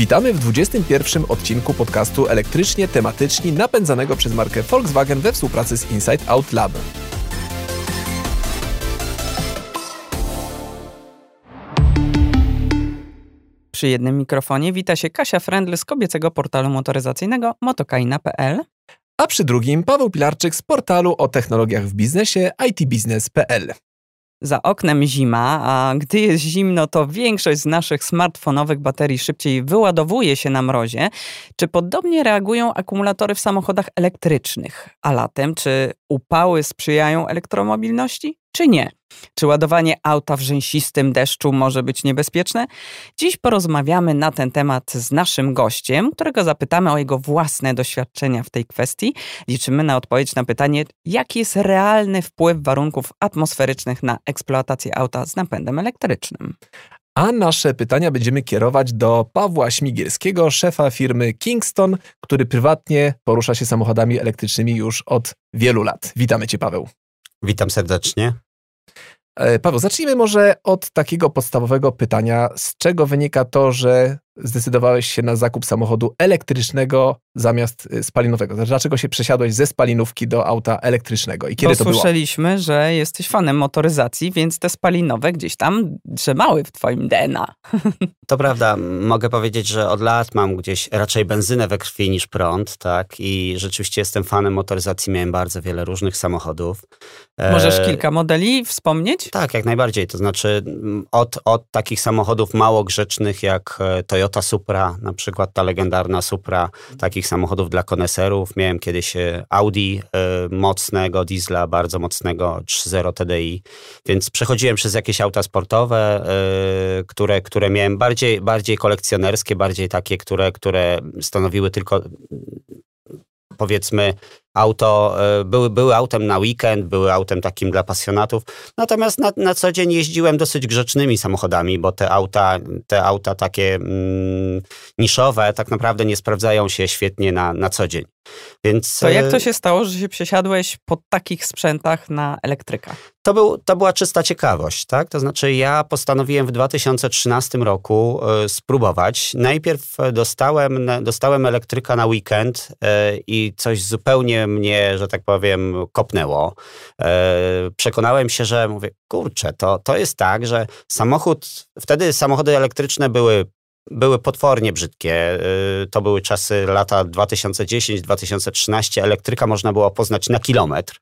Witamy w 21 odcinku podcastu elektrycznie tematyczni napędzanego przez markę Volkswagen we współpracy z Inside Out Lab. Przy jednym mikrofonie wita się Kasia Frendl z kobiecego portalu motoryzacyjnego motokaina.pl. A przy drugim Paweł Pilarczyk z portalu o technologiach w biznesie itbiznes.pl. Za oknem zima, a gdy jest zimno, to większość z naszych smartfonowych baterii szybciej wyładowuje się na mrozie. Czy podobnie reagują akumulatory w samochodach elektrycznych? A latem, czy upały sprzyjają elektromobilności, czy nie? Czy ładowanie auta w rzęsistym deszczu może być niebezpieczne? Dziś porozmawiamy na ten temat z naszym gościem, którego zapytamy o jego własne doświadczenia w tej kwestii. Liczymy na odpowiedź na pytanie, jaki jest realny wpływ warunków atmosferycznych na eksploatację auta z napędem elektrycznym. A nasze pytania będziemy kierować do Pawła Śmigielskiego, szefa firmy Kingston, który prywatnie porusza się samochodami elektrycznymi już od wielu lat. Witamy Cię, Paweł. Witam serdecznie. E, Paweł, zacznijmy może od takiego podstawowego pytania. Z czego wynika to, że zdecydowałeś się na zakup samochodu elektrycznego zamiast y, spalinowego? Znaczy, dlaczego się przesiadłeś ze spalinówki do auta elektrycznego i kiedy to było? Słyszeliśmy, że jesteś fanem motoryzacji, więc te spalinowe gdzieś tam drzemały w twoim DNA. To prawda, mogę powiedzieć, że od lat mam gdzieś raczej benzynę we krwi niż prąd, tak? I rzeczywiście jestem fanem motoryzacji, miałem bardzo wiele różnych samochodów. Możesz e... kilka modeli wspomnieć? Tak, jak najbardziej. To znaczy od, od takich samochodów mało grzecznych jak e, Toyota Toyota Supra, na przykład ta legendarna Supra, takich samochodów dla koneserów. Miałem kiedyś e, Audi y, mocnego, diesla bardzo mocnego, 3.0 TDI, więc przechodziłem przez jakieś auta sportowe, y, które, które miałem bardziej, bardziej kolekcjonerskie, bardziej takie, które, które stanowiły tylko powiedzmy auto, e, były, były autem na weekend, były autem takim dla pasjonatów. Natomiast na, na co dzień jeździłem dosyć grzecznymi samochodami, bo te auta, te auta takie mm, niszowe tak naprawdę nie sprawdzają się świetnie na, na co dzień. Więc, to jak to e, się stało, że się przesiadłeś po takich sprzętach na elektryka? To, był, to była czysta ciekawość, tak? To znaczy ja postanowiłem w 2013 roku y, spróbować. Najpierw dostałem, dostałem elektryka na weekend y, i coś zupełnie mnie, że tak powiem, kopnęło. Y, przekonałem się, że mówię, kurczę, to, to jest tak, że samochód, wtedy samochody elektryczne były były potwornie brzydkie. Y, to były czasy lata 2010-2013. Elektryka można było poznać na kilometr.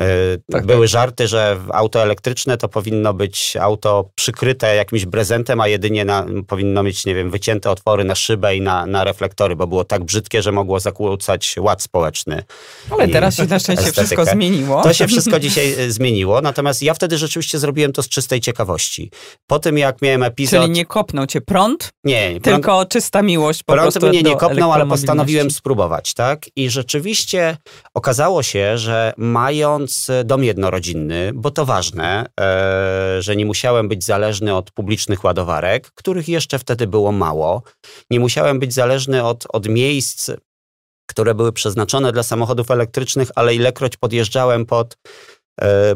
Y, tak, były tak. żarty, że auto elektryczne to powinno być auto przykryte jakimś prezentem, a jedynie na, powinno mieć, nie wiem, wycięte otwory na szybę i na, na reflektory, bo było tak brzydkie, że mogło zakłócać ład społeczny. Ale teraz się na szczęście wszystko zmieniło. To się wszystko dzisiaj y, zmieniło, natomiast ja wtedy rzeczywiście zrobiłem to z czystej ciekawości. Po tym, jak miałem epizod... Czyli nie kopnął cię prąd? Nie. Tylko prąd, czysta miłość po prąd prostu mnie nie kopnął, ale postanowiłem spróbować, tak? I rzeczywiście okazało się, że mając dom jednorodzinny, bo to ważne, e, że nie musiałem być zależny od publicznych ładowarek, których jeszcze wtedy było mało. Nie musiałem być zależny od, od miejsc, które były przeznaczone dla samochodów elektrycznych, ale ilekroć podjeżdżałem pod E,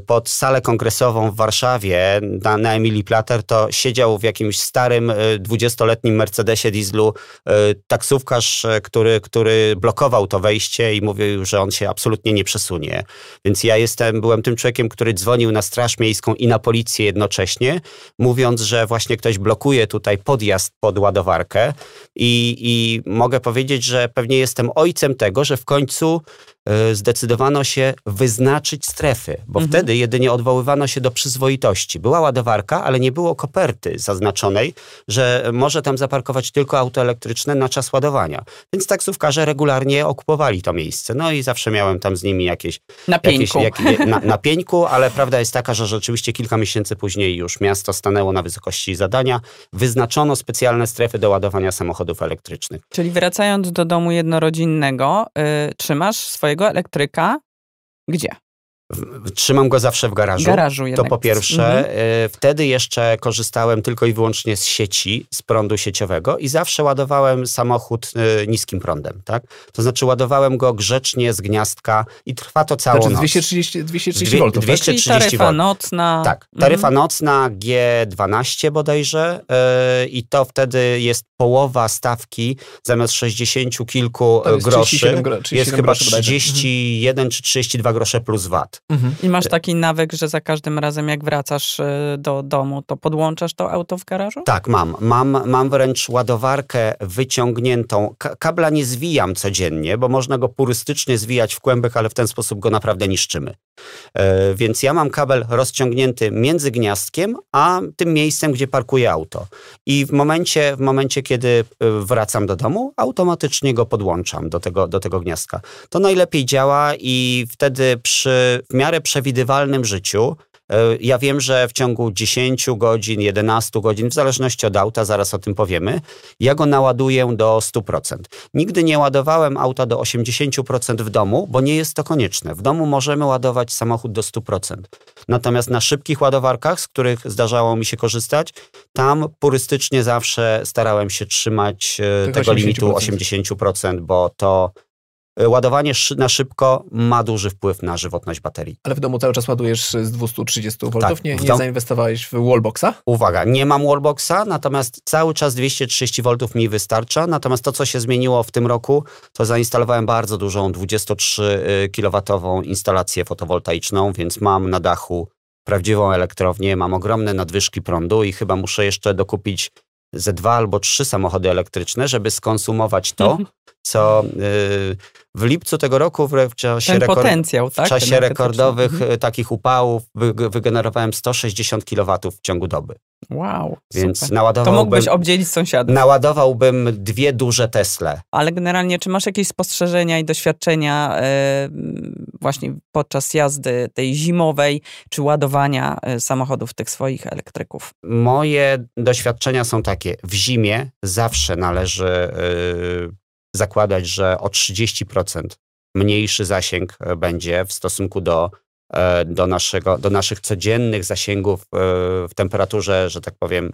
pod salę kongresową w Warszawie na, na Emilii Plater, to siedział w jakimś starym, e, dwudziestoletnim Mercedesie dieslu e, taksówkarz, który, który blokował to wejście i mówił, że on się absolutnie nie przesunie. Więc ja jestem, byłem tym człowiekiem, który dzwonił na Straż Miejską i na policję jednocześnie, mówiąc, że właśnie ktoś blokuje tutaj podjazd pod ładowarkę i, i mogę powiedzieć, że pewnie jestem ojcem tego, że w końcu E, zdecydowano się wyznaczyć strefy, bo mhm. wtedy jedynie odwoływano się do przyzwoitości. Była ładowarka, ale nie było koperty zaznaczonej, że może tam zaparkować tylko auto elektryczne na czas ładowania. Więc taksówkarze regularnie okupowali to miejsce. No i zawsze miałem tam z nimi jakieś... Na pieńku. Jakieś, jak, na, na pieńku, ale prawda jest taka, że rzeczywiście kilka miesięcy później już miasto stanęło na wysokości zadania. Wyznaczono specjalne strefy do ładowania samochodów elektrycznych. Czyli wracając do domu jednorodzinnego, yy, trzymasz swojego elektryka gdzie? Trzymam go zawsze w garażu. garażu to po pierwsze. Mhm. E, wtedy jeszcze korzystałem tylko i wyłącznie z sieci, z prądu sieciowego i zawsze ładowałem samochód e, niskim prądem. Tak? To znaczy ładowałem go grzecznie z gniazdka i trwa to całą znaczy noc. 230, 230 V. 230 tak? taryfa nocna. Tak, taryfa mhm. nocna G12 bodajże yy, i to wtedy jest połowa stawki zamiast 60 kilku groszy. jest chyba 31 mhm. czy 32 grosze plus VAT. Mhm. I masz taki nawyk, że za każdym razem jak wracasz e, do domu, to podłączasz to auto w garażu? Tak, mam. Mam, mam wręcz ładowarkę wyciągniętą. kabla nie zwijam codziennie, bo można go purystycznie zwijać w kłębek, ale w ten sposób go naprawdę niszczymy. E, więc ja mam kabel rozciągnięty między gniazdkiem, a tym miejscem, gdzie parkuję auto. I w momencie, w momencie kiedy e, wracam do domu, automatycznie go podłączam do tego, do tego gniazdka. To najlepiej działa i wtedy przy w miarę przewidywalnym życiu e, ja wiem, że w ciągu 10 godzin, 11 godzin, w zależności od auta, zaraz o tym powiemy, ja go naładuję do 100%. Nigdy nie ładowałem auta do 80% w domu, bo nie jest to konieczne. W domu możemy ładować samochód do 100%. Natomiast na szybkich ładowarkach, z których zdarzało mi się korzystać, tam purystycznie zawsze starałem się trzymać e, tego 80%. limitu 80%, bo to ładowanie na szybko ma duży wpływ na żywotność baterii. Ale w domu cały czas ładujesz z 230 V? Tak, nie, nie zainwestowałeś w wallboxa? Uwaga, nie mam wallboxa, natomiast cały czas 230 V mi wystarcza. Natomiast to, co się zmieniło w tym roku, to zainstalowałem bardzo dużą 23 kW instalację fotowoltaiczną, więc mam na dachu prawdziwą elektrownię, mam ogromne nadwyżki prądu i chyba muszę jeszcze dokupić ze dwa albo trzy samochody elektryczne, żeby skonsumować to, mhm. co y, w lipcu tego roku w czasie, rekord, potencjał, tak? w czasie rekordowych mhm. takich upałów wygenerowałem 160 kW w ciągu doby. Wow, Więc super. naładowałbym... To mógłbyś obdzielić sąsiadów. Naładowałbym dwie duże Tesle. Ale generalnie, czy masz jakieś spostrzeżenia i doświadczenia e, właśnie podczas jazdy tej zimowej, czy ładowania e, samochodów tych swoich elektryków? Moje doświadczenia są takie. W zimie zawsze należy e, zakładać, że o 30% mniejszy zasięg będzie w stosunku do do, naszego, do naszych codziennych zasięgów e, w temperaturze, że tak powiem,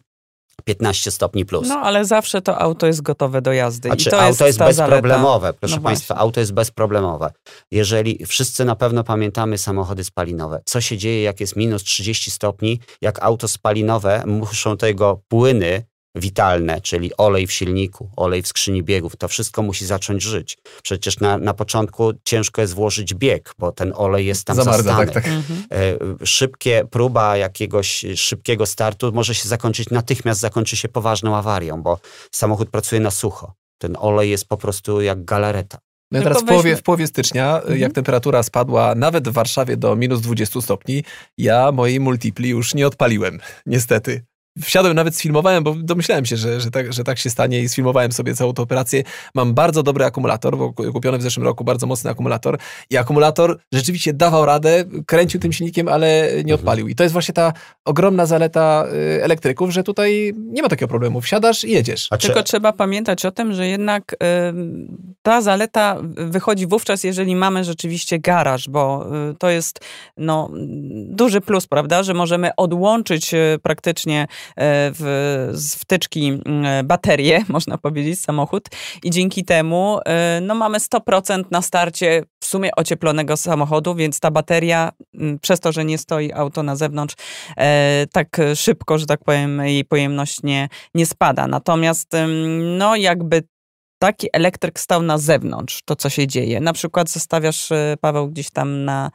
15 stopni plus. No, ale zawsze to auto jest gotowe do jazdy. Znaczy, I to auto jest, jest bezproblemowe, zaleta. proszę no Państwa, właśnie. auto jest bezproblemowe. Jeżeli wszyscy na pewno pamiętamy samochody spalinowe, co się dzieje, jak jest minus 30 stopni, jak auto spalinowe muszą tego płyny witalne, czyli olej w silniku, olej w skrzyni biegów, to wszystko musi zacząć żyć. Przecież na, na początku ciężko jest włożyć bieg, bo ten olej jest tam Zamarza, zastany. Tak, tak. Mhm. E, szybkie, próba jakiegoś szybkiego startu może się zakończyć, natychmiast zakończy się poważną awarią, bo samochód pracuje na sucho. Ten olej jest po prostu jak galareta. No i teraz w połowie, w połowie stycznia, mhm. jak temperatura spadła nawet w Warszawie do minus 20 stopni, ja mojej multipli już nie odpaliłem, niestety wsiadłem, nawet sfilmowałem, bo domyślałem się, że, że, tak, że tak się stanie i sfilmowałem sobie całą tę operację. Mam bardzo dobry akumulator, bo kupiony w zeszłym roku bardzo mocny akumulator i akumulator rzeczywiście dawał radę, kręcił tym silnikiem, ale nie mhm. odpalił. I to jest właśnie ta ogromna zaleta y, elektryków, że tutaj nie ma takiego problemu. Wsiadasz i jedziesz. Czy... Tylko trzeba pamiętać o tym, że jednak y, ta zaleta wychodzi wówczas, jeżeli mamy rzeczywiście garaż, bo y, to jest no, duży plus, prawda, że możemy odłączyć y, praktycznie w, z wtyczki baterię, można powiedzieć, samochód i dzięki temu e, no, mamy 100% na starcie w sumie ocieplonego samochodu, więc ta bateria, przez to, że nie stoi auto na zewnątrz, e, tak szybko, że tak powiem, jej pojemność nie, nie spada. Natomiast no jakby taki elektryk stał na zewnątrz, to co się dzieje. Na przykład zostawiasz, e, Paweł, gdzieś tam na,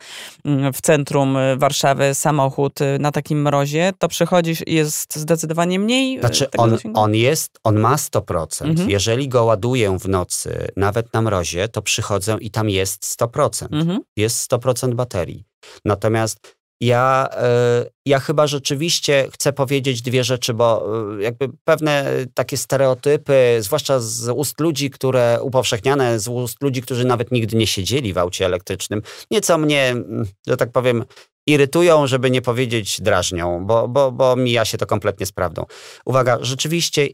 mm, w centrum e, Warszawy samochód e, na takim mrozie, to przychodzisz i jest zdecydowanie mniej. Znaczy on, on jest, on ma 100%. Mhm. Jeżeli go ładuję w nocy, nawet na mrozie, to przychodzę i tam jest 100%. Mhm. Jest 100% baterii. Natomiast ja, e, ja chyba rzeczywiście chcę powiedzieć dwie rzeczy, bo e, jakby pewne takie stereotypy, zwłaszcza z ust ludzi, które upowszechniane, z ust ludzi, którzy nawet nigdy nie siedzieli w aucie elektrycznym, nieco mnie, mm, że tak powiem, irytują, żeby nie powiedzieć drażnią, bo, bo, bo mija się to kompletnie z prawdą. Uwaga, rzeczywiście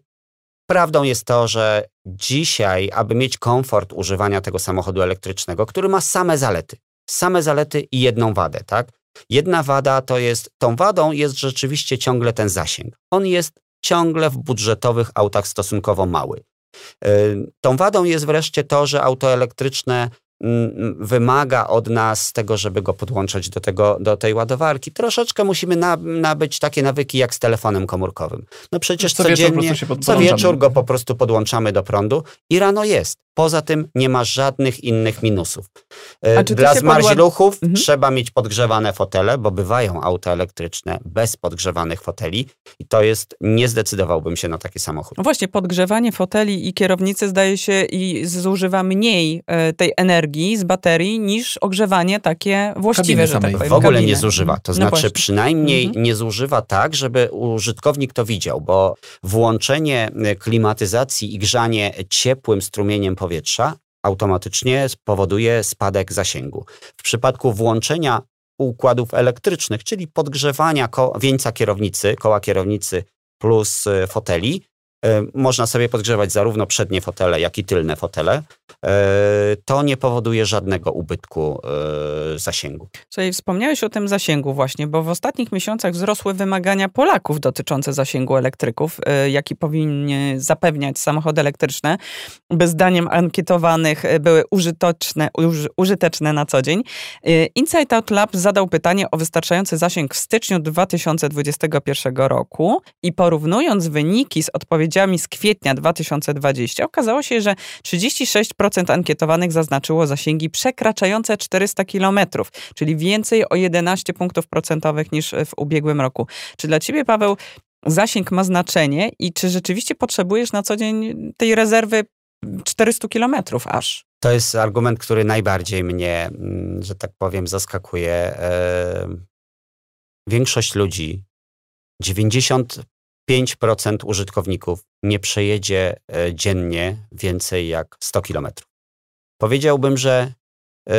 Prawdą jest to, że dzisiaj, aby mieć komfort używania tego samochodu elektrycznego, który ma same zalety, same zalety i jedną wadę, tak? Jedna wada to jest, tą wadą jest rzeczywiście ciągle ten zasięg. On jest ciągle w budżetowych autach stosunkowo mały. Tą wadą jest wreszcie to, że auto elektryczne wymaga od nas tego, żeby go podłączać do, tego, do tej ładowarki. Troszeczkę musimy nabyć takie nawyki jak z telefonem komórkowym. No przecież co codziennie, wieczór co wieczór go po prostu podłączamy do prądu i rano jest. Poza tym nie ma żadnych innych minusów. E, dla zmarzluchów mhm. trzeba mieć podgrzewane fotele, bo bywają auta elektryczne bez podgrzewanych foteli i to jest, nie zdecydowałbym się na taki samochód. No właśnie, podgrzewanie foteli i kierownicy zdaje się i zużywa mniej e, tej energii z baterii niż ogrzewanie takie właściwe, że tak powiem. W ogóle nie zużywa, to no znaczy właśnie. przynajmniej mhm. nie zużywa tak, żeby użytkownik to widział, bo włączenie e, klimatyzacji i grzanie ciepłym strumieniem powietrza powietrza automatycznie spowoduje spadek zasięgu. W przypadku włączenia układów elektrycznych, czyli podgrzewania ko- wieńca kierownicy, koła kierownicy plus e, foteli, E, można sobie podgrzewać zarówno przednie fotele, jak i tylne fotele. E, to nie powoduje żadnego ubytku e, zasięgu. Czyli wspomniałeś o tym zasięgu właśnie, bo w ostatnich miesiącach wzrosły wymagania Polaków dotyczące zasięgu elektryków, jaki powinny zapewniać samochody elektryczne, by zdaniem ankietowanych były użyteczne, użyteczne na co dzień. Insight Out Lab zadał pytanie o wystarczający zasięg w styczniu 2021 roku i porównując wyniki z odpowiedziami z kwietnia 2020 okazało się, że 36% ankietowanych zaznaczyło zasięgi przekraczające 400 km, czyli więcej o 11 punktów procentowych niż w ubiegłym roku. Czy dla ciebie, Paweł, zasięg ma znaczenie i czy rzeczywiście potrzebujesz na co dzień tej rezerwy 400 kilometrów aż? To jest argument, który najbardziej mnie, mm, że tak powiem, zaskakuje. Większość ludzi, 90 5% użytkowników nie przejedzie e, dziennie więcej jak 100 km. Powiedziałbym, że e,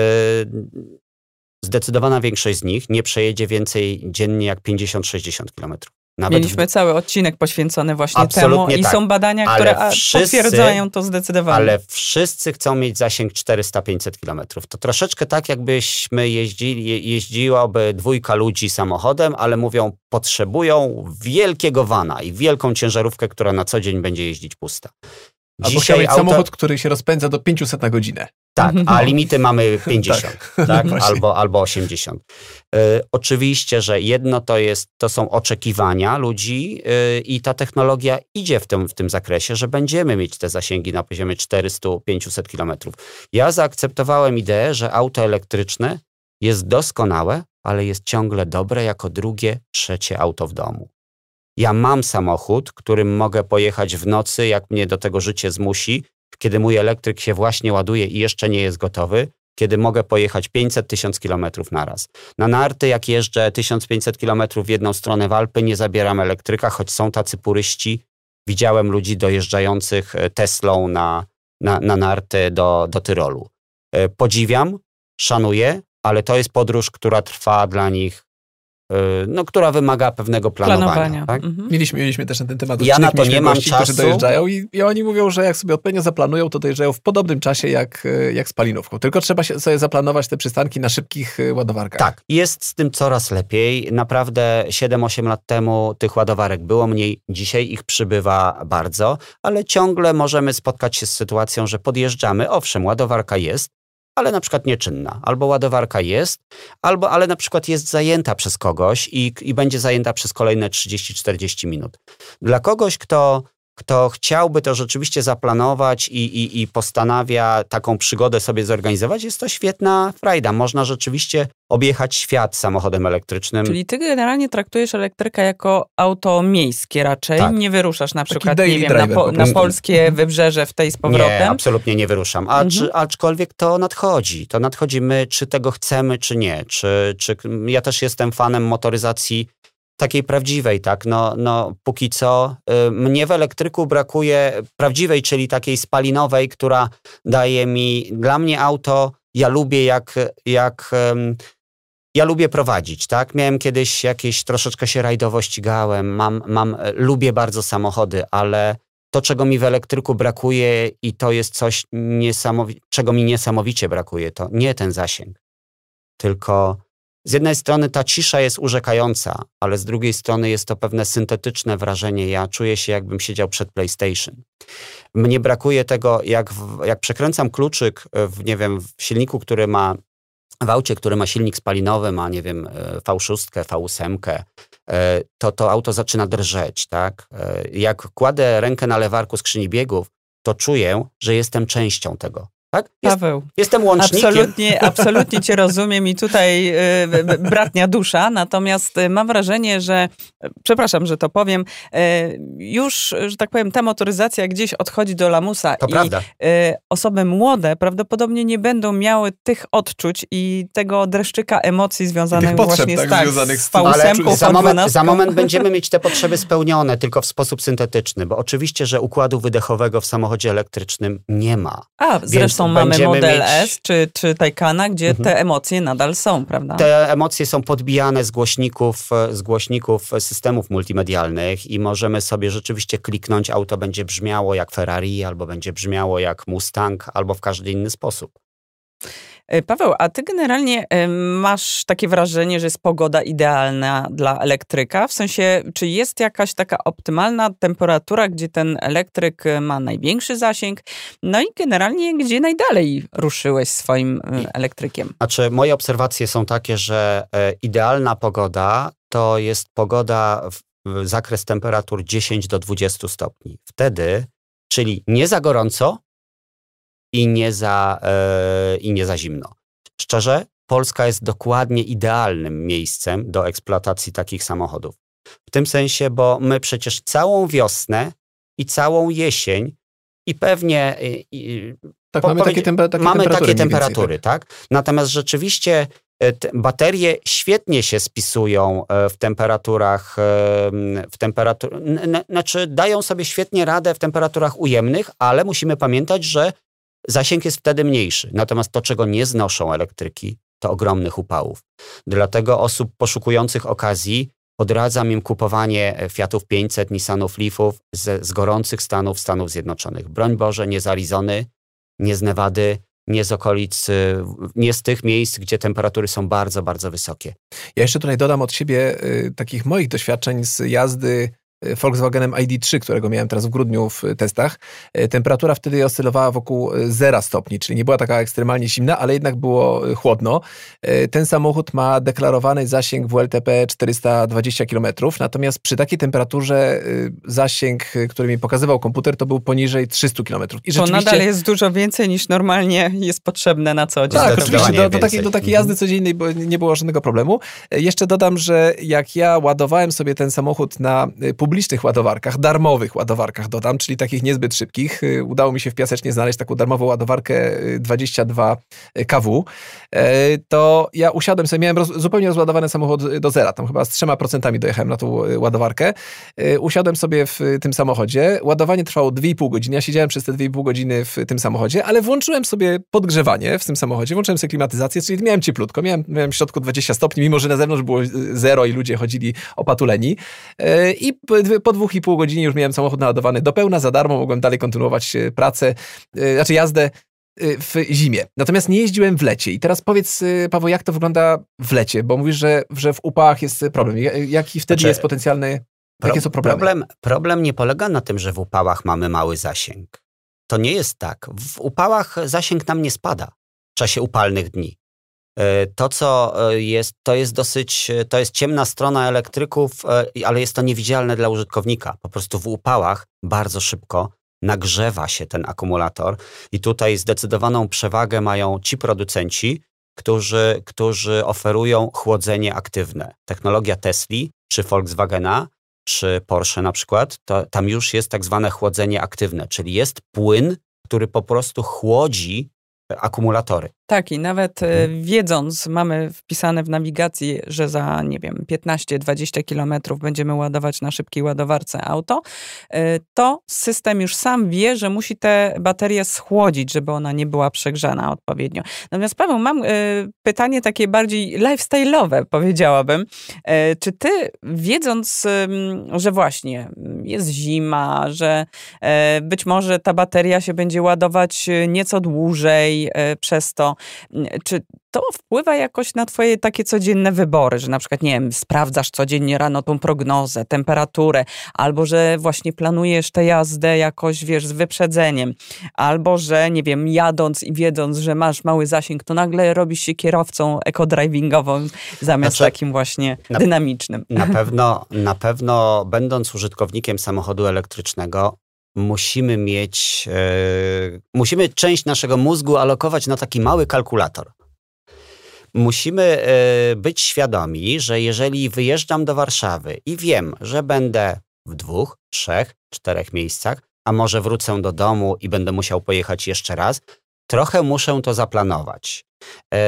zdecydowana większość z nich nie przejedzie więcej dziennie jak 50-60 km. Nawet Mieliśmy w... cały odcinek poświęcony właśnie Absolutnie temu i tak. są badania, ale które wszyscy, potwierdzają to zdecydowanie. Ale wszyscy chcą mieć zasięg 400-500 km. To troszeczkę tak, jakbyśmy jeździli, jeździłaby dwójka ludzi samochodem, ale mówią, potrzebują wielkiego vana i wielką ciężarówkę, która na co dzień będzie jeździć pusta. Albo Dzisiaj auto... samochód, który się rozpędza do 500 na godzinę. Tak, a limity mamy 50, tak, tak? Albo, albo 80. Y, oczywiście, że jedno to jest, to są oczekiwania ludzi y, i ta technologia idzie w tym, w tym zakresie, że będziemy mieć te zasięgi na poziomie 400-500 km. Ja zaakceptowałem ideę, że auto elektryczne jest doskonałe, ale jest ciągle dobre jako drugie, trzecie auto w domu. Ja mam samochód, którym mogę pojechać w nocy, jak mnie do tego życie zmusi, kiedy mój elektryk się właśnie ładuje i jeszcze nie jest gotowy, kiedy mogę pojechać 500 tysiąc kilometrów na raz. Na narty, jak jeżdżę 1500 kilometrów w jedną stronę w Alpy, nie zabieram elektryka, choć są tacy puryści. Widziałem ludzi dojeżdżających e, Teslą na, na, na narty do, do Tyrolu. E, podziwiam, szanuję, ale to jest podróż, która trwa dla nich no, która wymaga pewnego planowania. planowania. Tak? Mhm. Mieliśmy, mieliśmy też na ten temat Ja na to nie mam gości, czasu. Którzy dojeżdżają i, i, oni mówią, że jak sobie odpowiednio zaplanują, to dojeżdżają w podobnym czasie jak, y, jak z palinówką. Tylko trzeba się, sobie zaplanować te przystanki na szybkich y, ładowarkach. Tak, jest z tym coraz lepiej. Naprawdę 7-8 lat temu tych ładowarek było mniej, dzisiaj ich przybywa bardzo, ale ciągle możemy spotkać się z sytuacją, że podjeżdżamy, owszem, ładowarka jest, ale na przykład nieczynna. Albo ładowarka jest, albo ale na przykład jest zajęta przez kogoś i, i będzie zajęta przez kolejne 30-40 minut. Dla kogoś, kto kto chciałby to rzeczywiście zaplanować i, i, i, postanawia taką przygodę sobie zorganizować, jest to świetna frajda. Można rzeczywiście objechać świat samochodem elektrycznym. Czyli ty generalnie traktujesz elektryka jako auto miejskie raczej? Tak. Nie wyruszasz na przykład, nie wiem, na, po, na, polskie wybrzeże w tej z powrotem? Nie, absolutnie nie wyruszam. A, mhm. aczkolwiek to nadchodzi. To nadchodzi my, czy tego chcemy, czy nie. Czy, czy, ja też jestem fanem motoryzacji takiej prawdziwej, tak? No, no póki co y, mnie w elektryku brakuje prawdziwej, czyli takiej spalinowej, która daje mi, dla mnie auto, ja lubię jak, jak ja lubię prowadzić, tak? Miałem kiedyś jakieś, troszeczkę się rajdowo ścigałem, mam, mam, lubię bardzo samochody, ale to, czego mi w elektryku brakuje i to jest coś, niesamowi- czego mi niesamowicie brakuje, to nie ten zasięg. tylko z jednej strony ta cisza jest urzekająca, ale z drugiej strony jest to pewne syntetyczne wrażenie. Ja czuję się, jakbym siedział przed PlayStation. Mnie brakuje tego, jak, w, jak przekręcam kluczyk w, nie wiem, w silniku, który ma w aucie, który ma silnik spalinowy, ma, nie wiem, V6, V8, to to auto zaczyna drżeć, tak? E, jak kładę rękę na lewarku skrzyni biegów, to czuję, że jestem częścią tego. Tak? Jest, Paweł. Jestem łącznikiem. Absolutnie, absolutnie cię rozumiem i tutaj y, bratnia dusza, natomiast y, mam wrażenie, że, przepraszam, że to powiem, y, już, że tak powiem, ta motoryzacja gdzieś odchodzi do lamusa to i prawda. osoby młode prawdopodobnie nie będą miały tych odczuć i tego dreszczyka emocji związanych potrzeb, właśnie tak, z, tak, związanych z V8, za moment, za moment będziemy mieć te potrzeby spełnione, tylko w sposób syntetyczny, bo oczywiście, że układu wydechowego w samochodzie elektrycznym nie ma. A, zresztą Zresztą mamy model mieć... S czy, czy Taycana, gdzie mhm. te emocje nadal są, prawda? Te emocje są podbijane z głośników, z głośników systemów multimedialnych i możemy sobie rzeczywiście kliknąć, auto będzie brzmiało jak Ferrari, albo będzie brzmiało jak Mustang, albo w każdy inny sposób. E, Paweł, a ty generalnie e, masz takie wrażenie, że jest pogoda idealna dla elektryka? W sensie, czy jest jakaś taka optymalna temperatura, gdzie ten elektryk e, ma największy zasięg? No i generalnie, gdzie najdalej ruszyłeś swoim elektrykiem? Znaczy, moje obserwacje są takie, że idealna pogoda to jest pogoda w zakres temperatur 10 do 20 stopni. Wtedy, czyli nie za gorąco, i nie za, e, i nie za zimno. Szczerze, Polska jest dokładnie idealnym miejscem do eksploatacji takich samochodów. W tym sensie, bo my przecież całą wiosnę i całą jesień i pewnie. I, tak, po, mamy takie, tempe, takie mamy temperatury. Takie temperatury tak? tak? Natomiast rzeczywiście e, baterie świetnie się spisują e, w temperaturach, w temperatur, znaczy dają sobie świetnie radę w temperaturach ujemnych, ale musimy pamiętać, że Zasięg jest wtedy mniejszy. Natomiast to, czego nie znoszą elektryki, to ogromnych upałów. Dlatego osób poszukujących okazji odradzam im kupowanie e, Fiatów 500, Nissanów Leafów z, z gorących stanów Stanów Zjednoczonych. Broń Boże, nie z Arizony, nie z Nevady, nie z okolic, nie z tych miejsc, gdzie temperatury są bardzo, bardzo wysokie. Ja jeszcze tutaj dodam od siebie y, takich moich doświadczeń z jazdy Volkswagenem ID3, którego miałem teraz w grudniu w testach, y, temperatura wtedy oscylowała wokół 0 y, stopni, czyli nie była taka ekstremalnie zimna, ale jednak było chłodno. Ten samochód ma deklarowany zasięg WLTP 420 km, natomiast przy takiej temperaturze zasięg, który mi pokazywał komputer, to był poniżej 300 km. I to nadal jest dużo więcej niż normalnie jest potrzebne na co dzień. Tak, oczywiście, do, do, takiej, do takiej jazdy mhm. codziennej nie było żadnego problemu. Jeszcze dodam, że jak ja ładowałem sobie ten samochód na publiczność, publicznych ładowarkach, darmowych ładowarkach dodam, czyli takich niezbyt szybkich. Y, udało mi się w Piasecznie znaleźć taką darmową ładowarkę 22 y, kW. E, to ja usiadłem sobie, miałem roz, zupełnie rozładowany samochód do zera, tam chyba z 3% dojechałem na tą y, ładowarkę. Usiadłem sobie w tym samochodzie, ładowanie trwało 2,5 godziny, ja siedziałem przez te 2,5 godziny w tym samochodzie, ale włączyłem sobie podgrzewanie w tym samochodzie, włączyłem sobie klimatyzację, czyli miałem cieplutko, miałem, miałem w środku 20 stopni, mimo że na zewnątrz było zero i ludzie chodzili opatuleni. I po dwóch i pół godzinie już miałem samochód naładowany do pełna, za darmo mogłem dalej kontynuować e, pracę, e, znaczy jazdę e, w zimie. Natomiast nie jeździłem w lecie. I teraz powiedz, Paweł, jak to wygląda w lecie? Bo mówisz, że, że w upałach jest problem. Jaki wtedy znaczy, jest potencjalny, pro, jakie są problemy? Problem, problem nie polega na tym, że w upałach mamy mały zasięg. To nie jest tak. W upałach zasięg nam nie spada w czasie upalnych dni. E, to, co e, jest, to jest dosyć, e, to jest ciemna strona elektryków, ale jest to niewidzialne dla użytkownika. Po prostu w upałach bardzo szybko nagrzewa się ten akumulator i tutaj zdecydowaną przewagę mają ci producenci, którzy, którzy oferują chłodzenie aktywne. Technologia Tesli, czy Volkswagena, czy Porsche na przykład, to tam już jest tak zwane chłodzenie aktywne, czyli jest płyn, który po prostu chłodzi akumulatory. Tak, i nawet e, mhm. wiedząc, mamy wpisane w nawigacji, że za, nie wiem, 15-20 kilometrów będziemy ładować na szybkiej ładowarce auto, e, to system już sam wie, że musi te baterie schłodzić, żeby ona nie była przegrzana odpowiednio. Natomiast Paweł, mam e, pytanie takie bardziej lifestyle'owe, powiedziałabym. Czy ty, wiedząc, że właśnie jest zima, że być może ta bateria się będzie ładować nieco dłużej przez to, czy to wpływa jakoś na twoje takie codzienne wybory, że na przykład, nie wiem, sprawdzasz codziennie rano tą prognozę, temperaturę, albo że właśnie planujesz tę jazdę jakoś, wiesz, z wyprzedzeniem, albo że, nie wiem, jadąc i wiedząc, że masz mały zasięg, to nagle robisz się kierowcą ekodrivingową zamiast znaczy, takim właśnie na, dynamicznym. Na pewno, na pewno będąc użytkownikiem samochodu elektrycznego, musimy mieć, yy, musimy część naszego mózgu alokować na taki mały kalkulator. Musimy yy, być świadomi, że jeżeli wyjeżdżam do Warszawy i wiem, że będę w dwóch, trzech, czterech miejscach, a może wrócę do domu i będę musiał pojechać jeszcze raz, trochę muszę to zaplanować. Yy,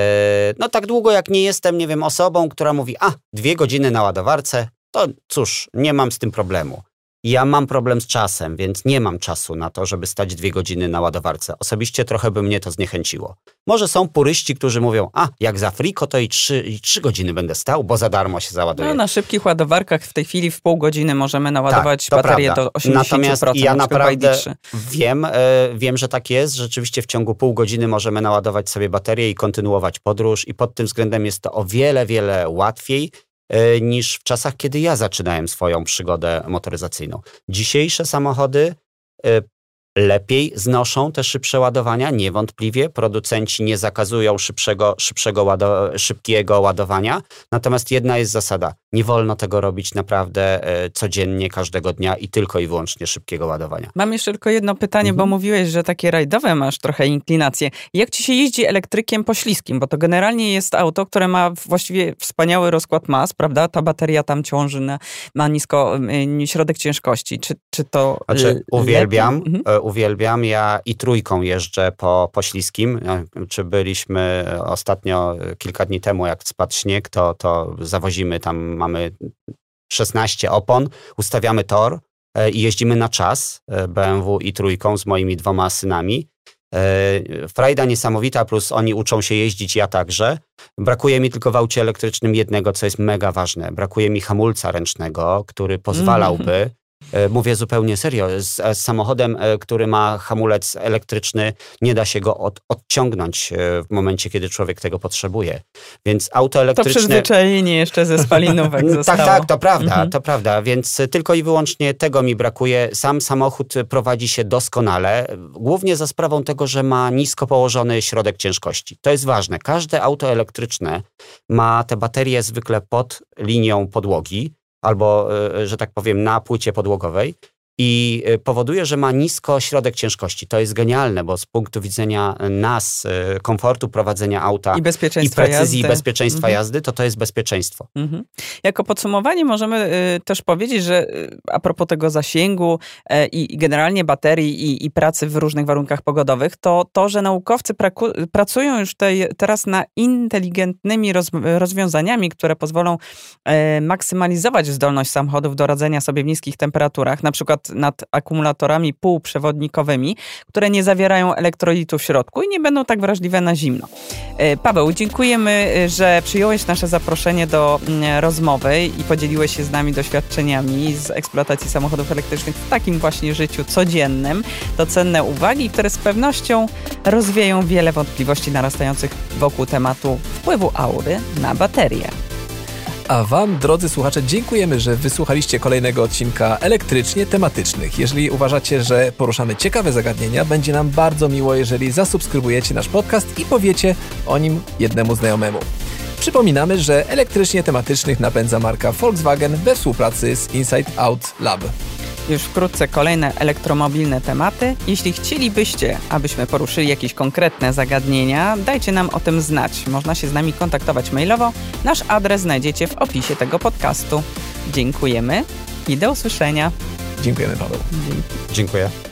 no tak długo jak nie jestem, nie wiem, osobą, która mówi, a, dwie godziny na ładowarce, to cóż, nie mam z tym problemu. Ja mam problem z czasem, więc nie mam czasu na to, żeby stać dwie godziny na ładowarce. Osobiście trochę by mnie to zniechęciło. Może są puryści, którzy mówią, a jak za friko, to i trzy, i trzy godziny będę stał, bo za darmo się załaduje. No, na szybkich ładowarkach w tej chwili w pół godziny możemy naładować tak, baterię prawda. do 80%. Natomiast ja naprawdę wiem, e, wiem, że tak jest. Rzeczywiście w ciągu pół godziny możemy naładować sobie baterię i kontynuować podróż i pod tym względem jest to o wiele, wiele łatwiej niż w czasach, kiedy ja zaczynałem swoją przygodę motoryzacyjną. Dzisiejsze samochody e, lepiej znoszą te szybsze ładowania, niewątpliwie. Producenci nie zakazują szybszego, szybszego łado, szybkiego ładowania. Natomiast jedna jest zasada. Nie wolno tego robić naprawdę e, codziennie, każdego dnia i tylko i wyłącznie szybkiego ładowania. Mam jeszcze tylko jedno pytanie, mhm. bo mówiłeś, że takie rajdowe masz trochę inklinacje. Jak ci się jeździ elektrykiem pośliskim? Bo to generalnie jest auto, które ma właściwie wspaniały rozkład mas, prawda? Ta bateria tam ciąży na, ma nisko środek ciężkości. Czy, czy to Znaczy, uwielbiam, mhm. Uwielbiam. Ja i trójką jeżdżę po, po śliskim. Czy byliśmy ostatnio, kilka dni temu, jak spadł śnieg, to, to zawozimy tam, mamy 16 opon, ustawiamy tor e, i jeździmy na czas e, BMW i trójką z moimi dwoma synami. E, frajda niesamowita, plus oni uczą się jeździć, ja także. Brakuje mi tylko w aucie elektrycznym jednego, co jest mega ważne. Brakuje mi hamulca ręcznego, który pozwalałby E, mówię zupełnie serio. Z, z, samochodem, e, który ma hamulec elektryczny, nie da się go od, odciągnąć e, w momencie, kiedy człowiek tego potrzebuje. Więc auto elektryczne... To przyzwyczajenie jeszcze ze spalinówek tak, zostało. Tak, tak, to prawda, mhm. to prawda. Więc tylko i wyłącznie tego mi brakuje. Sam samochód prowadzi się doskonale, głównie za sprawą tego, że ma nisko położony środek ciężkości. To jest ważne. Każde auto elektryczne ma te baterie zwykle pod linią podłogi, albo, e, że tak powiem, na płycie podłogowej i e, powoduje, że ma nisko środek ciężkości. To jest genialne, bo z punktu widzenia nas, e, komfortu prowadzenia auta i, bezpieczeństwa i precyzji jazdy. bezpieczeństwa mhm. jazdy, to to jest bezpieczeństwo. Mhm. Jako podsumowanie możemy też powiedzieć, że a propos tego zasięgu i generalnie baterii i, i, pracy w różnych warunkach pogodowych, to to, że naukowcy praku, pracują już tej, teraz na inteligentnymi roz, rozwiązaniami, które pozwolą maksymalizować zdolność samochodów do radzenia sobie w niskich temperaturach, na przykład nad akumulatorami półprzewodnikowymi, które nie zawierają elektrolitu w środku i nie będą tak wrażliwe na zimno. E, Paweł, dziękujemy, e, że przyjąłeś nasze zaproszenie do mm, rozmowy i podzieliłeś się z nami doświadczeniami z eksploatacji samochodów elektrycznych w takim właśnie życiu codziennym. To cenne uwagi, które z pewnością rozwieją wiele wątpliwości narastających wokół tematu wpływu aury na baterię. A Wam, drodzy słuchacze, dziękujemy, że wysłuchaliście kolejnego odcinka elektrycznie tematycznych. Jeżeli uważacie, że poruszamy ciekawe zagadnienia, będzie nam bardzo miło, jeżeli zasubskrybujecie nasz podcast i powiecie o nim jednemu znajomemu. Przypominamy, że elektrycznie tematycznych napędza marka Volkswagen we współpracy z Inside Out Lab. Już wkrótce kolejne elektromobilne tematy. Jeśli chcielibyście, abyśmy poruszyli jakieś konkretne zagadnienia, dajcie nam o tym znać. Można się z nami kontaktować mailowo. Nasz adres znajdziecie w opisie tego podcastu. Dziękujemy i do usłyszenia. Dziękujemy, Paweł. Dzięki. Dziękuję.